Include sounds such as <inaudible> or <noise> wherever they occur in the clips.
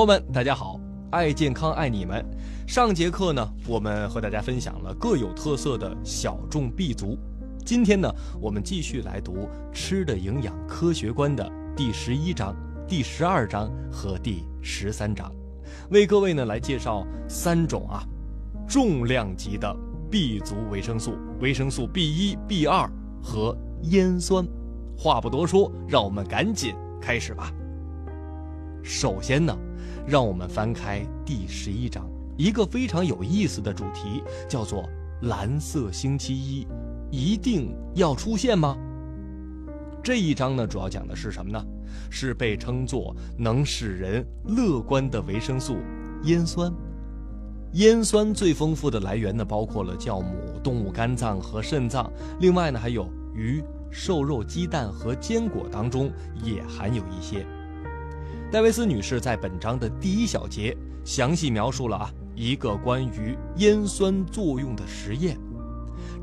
朋友们，大家好，爱健康爱你们。上节课呢，我们和大家分享了各有特色的小众 B 族。今天呢，我们继续来读《吃的营养科学观》的第十一章、第十二章和第十三章，为各位呢来介绍三种啊重量级的 B 族维生素：维生素 B 一、B 二和烟酸。话不多说，让我们赶紧开始吧。首先呢。让我们翻开第十一章，一个非常有意思的主题，叫做“蓝色星期一”，一定要出现吗？这一章呢，主要讲的是什么呢？是被称作能使人乐观的维生素——烟酸。烟酸最丰富的来源呢，包括了酵母、动物肝脏和肾脏，另外呢，还有鱼、瘦肉、鸡蛋和坚果当中也含有一些。戴维斯女士在本章的第一小节详细描述了啊一个关于烟酸作用的实验。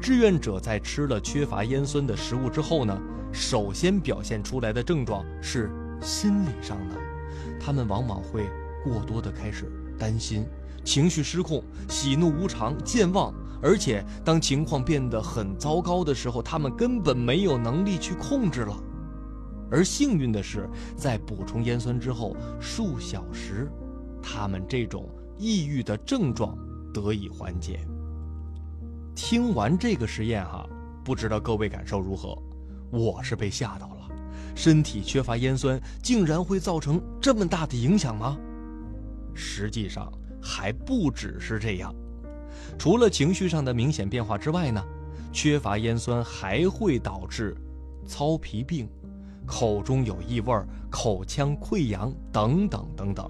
志愿者在吃了缺乏烟酸的食物之后呢，首先表现出来的症状是心理上的，他们往往会过多的开始担心，情绪失控，喜怒无常，健忘，而且当情况变得很糟糕的时候，他们根本没有能力去控制了。而幸运的是，在补充烟酸之后数小时，他们这种抑郁的症状得以缓解。听完这个实验哈，不知道各位感受如何？我是被吓到了，身体缺乏烟酸竟然会造成这么大的影响吗？实际上还不只是这样，除了情绪上的明显变化之外呢，缺乏烟酸还会导致糙皮病。口中有异味、口腔溃疡等等等等。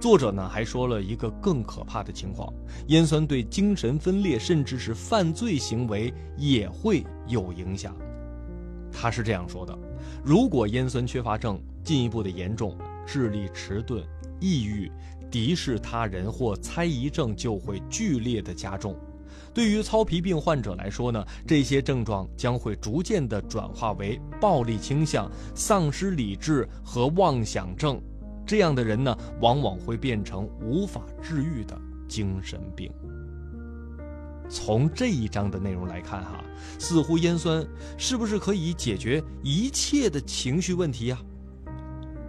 作者呢还说了一个更可怕的情况：烟酸对精神分裂甚至是犯罪行为也会有影响。他是这样说的：如果烟酸缺乏症进一步的严重，智力迟钝、抑郁、敌视他人或猜疑症就会剧烈的加重。对于糙皮病患者来说呢，这些症状将会逐渐的转化为暴力倾向、丧失理智和妄想症。这样的人呢，往往会变成无法治愈的精神病。从这一章的内容来看，哈，似乎烟酸是不是可以解决一切的情绪问题呀？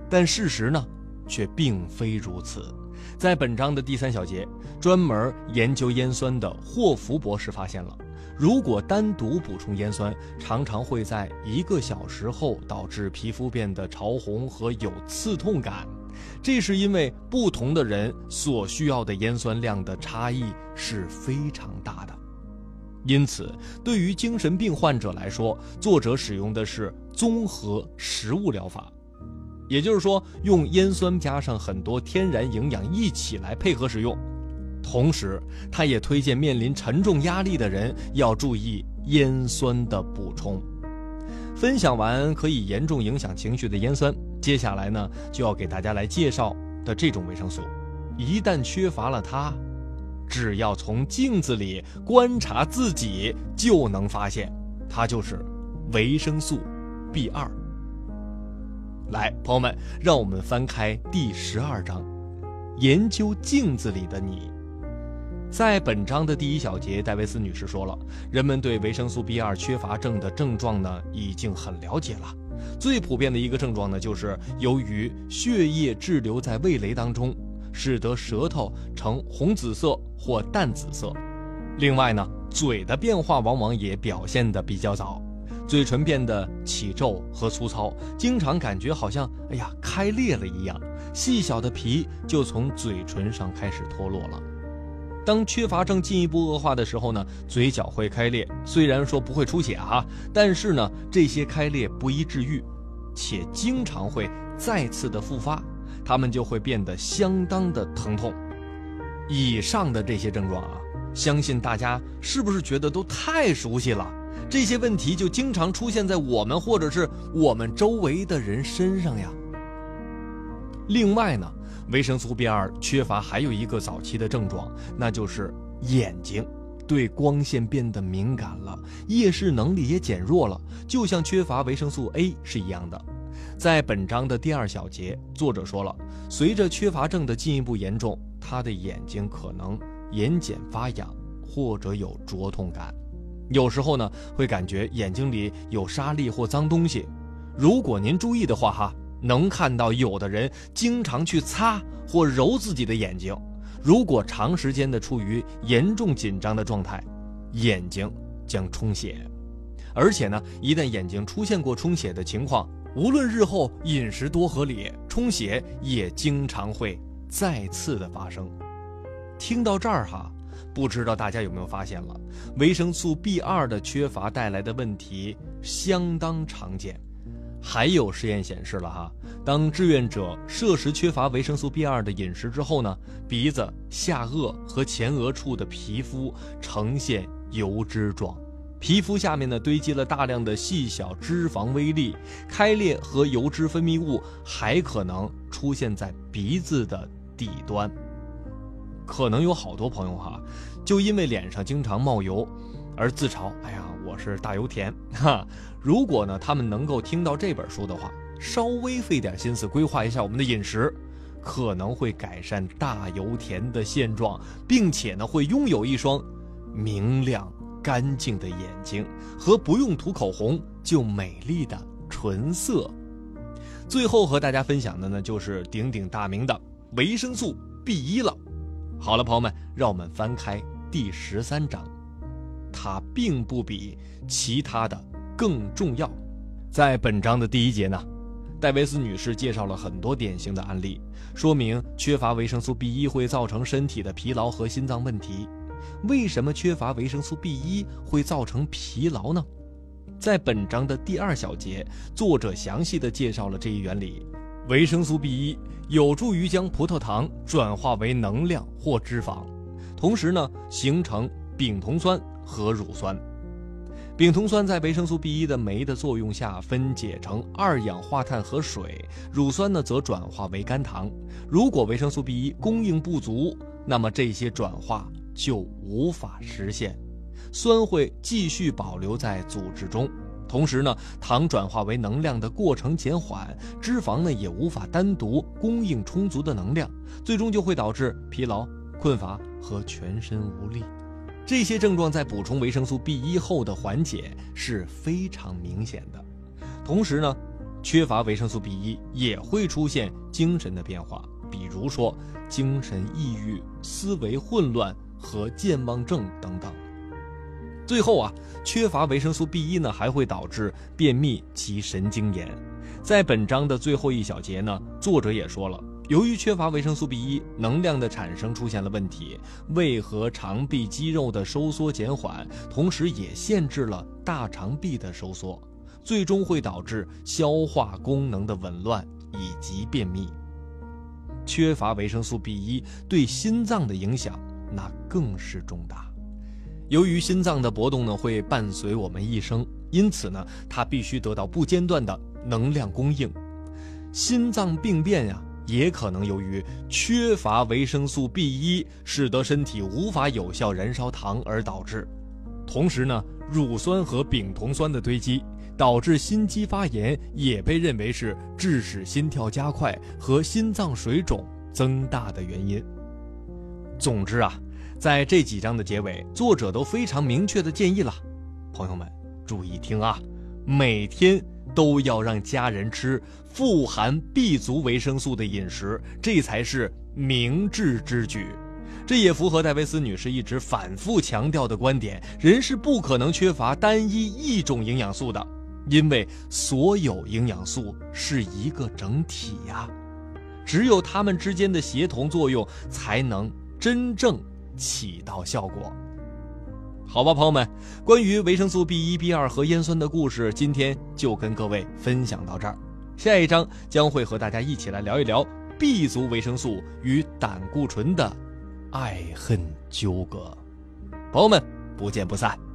但事实呢，却并非如此。在本章的第三小节，专门研究烟酸的霍福博士发现了，如果单独补充烟酸，常常会在一个小时后导致皮肤变得潮红和有刺痛感。这是因为不同的人所需要的烟酸量的差异是非常大的。因此，对于精神病患者来说，作者使用的是综合食物疗法。也就是说，用烟酸加上很多天然营养一起来配合使用，同时，他也推荐面临沉重压力的人要注意烟酸的补充。分享完可以严重影响情绪的烟酸，接下来呢，就要给大家来介绍的这种维生素，一旦缺乏了它，只要从镜子里观察自己就能发现，它就是维生素 B 二。来，朋友们，让我们翻开第十二章，研究镜子里的你。在本章的第一小节，戴维斯女士说了，人们对维生素 B 二缺乏症的症状呢，已经很了解了。最普遍的一个症状呢，就是由于血液滞留在味蕾当中，使得舌头呈红紫色或淡紫色。另外呢，嘴的变化往往也表现得比较早。嘴唇变得起皱和粗糙，经常感觉好像哎呀开裂了一样，细小的皮就从嘴唇上开始脱落了。当缺乏症进一步恶化的时候呢，嘴角会开裂，虽然说不会出血哈，但是呢这些开裂不易治愈，且经常会再次的复发，它们就会变得相当的疼痛。以上的这些症状啊，相信大家是不是觉得都太熟悉了？这些问题就经常出现在我们或者是我们周围的人身上呀。另外呢，维生素 B 二缺乏还有一个早期的症状，那就是眼睛对光线变得敏感了，夜视能力也减弱了，就像缺乏维生素 A 是一样的。在本章的第二小节，作者说了，随着缺乏症的进一步严重，他的眼睛可能眼睑发痒，或者有灼痛感，有时候呢会感觉眼睛里有沙粒或脏东西。如果您注意的话，哈，能看到有的人经常去擦或揉自己的眼睛。如果长时间的处于严重紧张的状态，眼睛将充血，而且呢，一旦眼睛出现过充血的情况，无论日后饮食多合理，充血也经常会再次的发生。听到这儿哈，不知道大家有没有发现了，维生素 B 二的缺乏带来的问题相当常见。还有实验显示了哈，当志愿者摄食缺乏维生素 B 二的饮食之后呢，鼻子、下颚和前额处的皮肤呈现油脂状，皮肤下面呢堆积了大量的细小脂肪微粒，开裂和油脂分泌物还可能出现在鼻子的底端。可能有好多朋友哈，就因为脸上经常冒油，而自嘲：“哎呀。”我是大油田 <laughs> 哈，如果呢他们能够听到这本书的话，稍微费点心思规划一下我们的饮食，可能会改善大油田的现状，并且呢会拥有一双明亮干净的眼睛和不用涂口红就美丽的唇色。最后和大家分享的呢就是鼎鼎大名的维生素 B 一了。好了，朋友们，让我们翻开第十三章。它并不比其他的更重要。在本章的第一节呢，戴维斯女士介绍了很多典型的案例，说明缺乏维生素 B 一会造成身体的疲劳和心脏问题。为什么缺乏维生素 B 一会造成疲劳呢？在本章的第二小节，作者详细的介绍了这一原理。维生素 B 一有助于将葡萄糖转化为能量或脂肪，同时呢，形成丙酮酸。和乳酸，丙酮酸在维生素 B 一的酶的作用下分解成二氧化碳和水，乳酸呢则转化为肝糖。如果维生素 B 一供应不足，那么这些转化就无法实现，酸会继续保留在组织中，同时呢，糖转化为能量的过程减缓，脂肪呢也无法单独供应充足的能量，最终就会导致疲劳、困乏和全身无力。这些症状在补充维生素 B 一后的缓解是非常明显的。同时呢，缺乏维生素 B 一也会出现精神的变化，比如说精神抑郁、思维混乱和健忘症等等。最后啊，缺乏维生素 B 一呢，还会导致便秘及神经炎。在本章的最后一小节呢，作者也说了。由于缺乏维生素 B 一，能量的产生出现了问题，胃和肠壁肌肉的收缩减缓，同时也限制了大肠壁的收缩，最终会导致消化功能的紊乱以及便秘。缺乏维生素 B 一对心脏的影响那更是重大。由于心脏的搏动呢会伴随我们一生，因此呢它必须得到不间断的能量供应。心脏病变呀。也可能由于缺乏维生素 B 一，使得身体无法有效燃烧糖而导致。同时呢，乳酸和丙酮酸的堆积导致心肌发炎，也被认为是致使心跳加快和心脏水肿增大的原因。总之啊，在这几章的结尾，作者都非常明确的建议了，朋友们注意听啊，每天。都要让家人吃富含 B 族维生素的饮食，这才是明智之举。这也符合戴维斯女士一直反复强调的观点：人是不可能缺乏单一一种营养素的，因为所有营养素是一个整体呀，只有它们之间的协同作用，才能真正起到效果。好吧，朋友们，关于维生素 B 一、B 二和烟酸的故事，今天就跟各位分享到这儿。下一章将会和大家一起来聊一聊 B 族维生素与胆固醇的爱恨纠葛。朋友们，不见不散。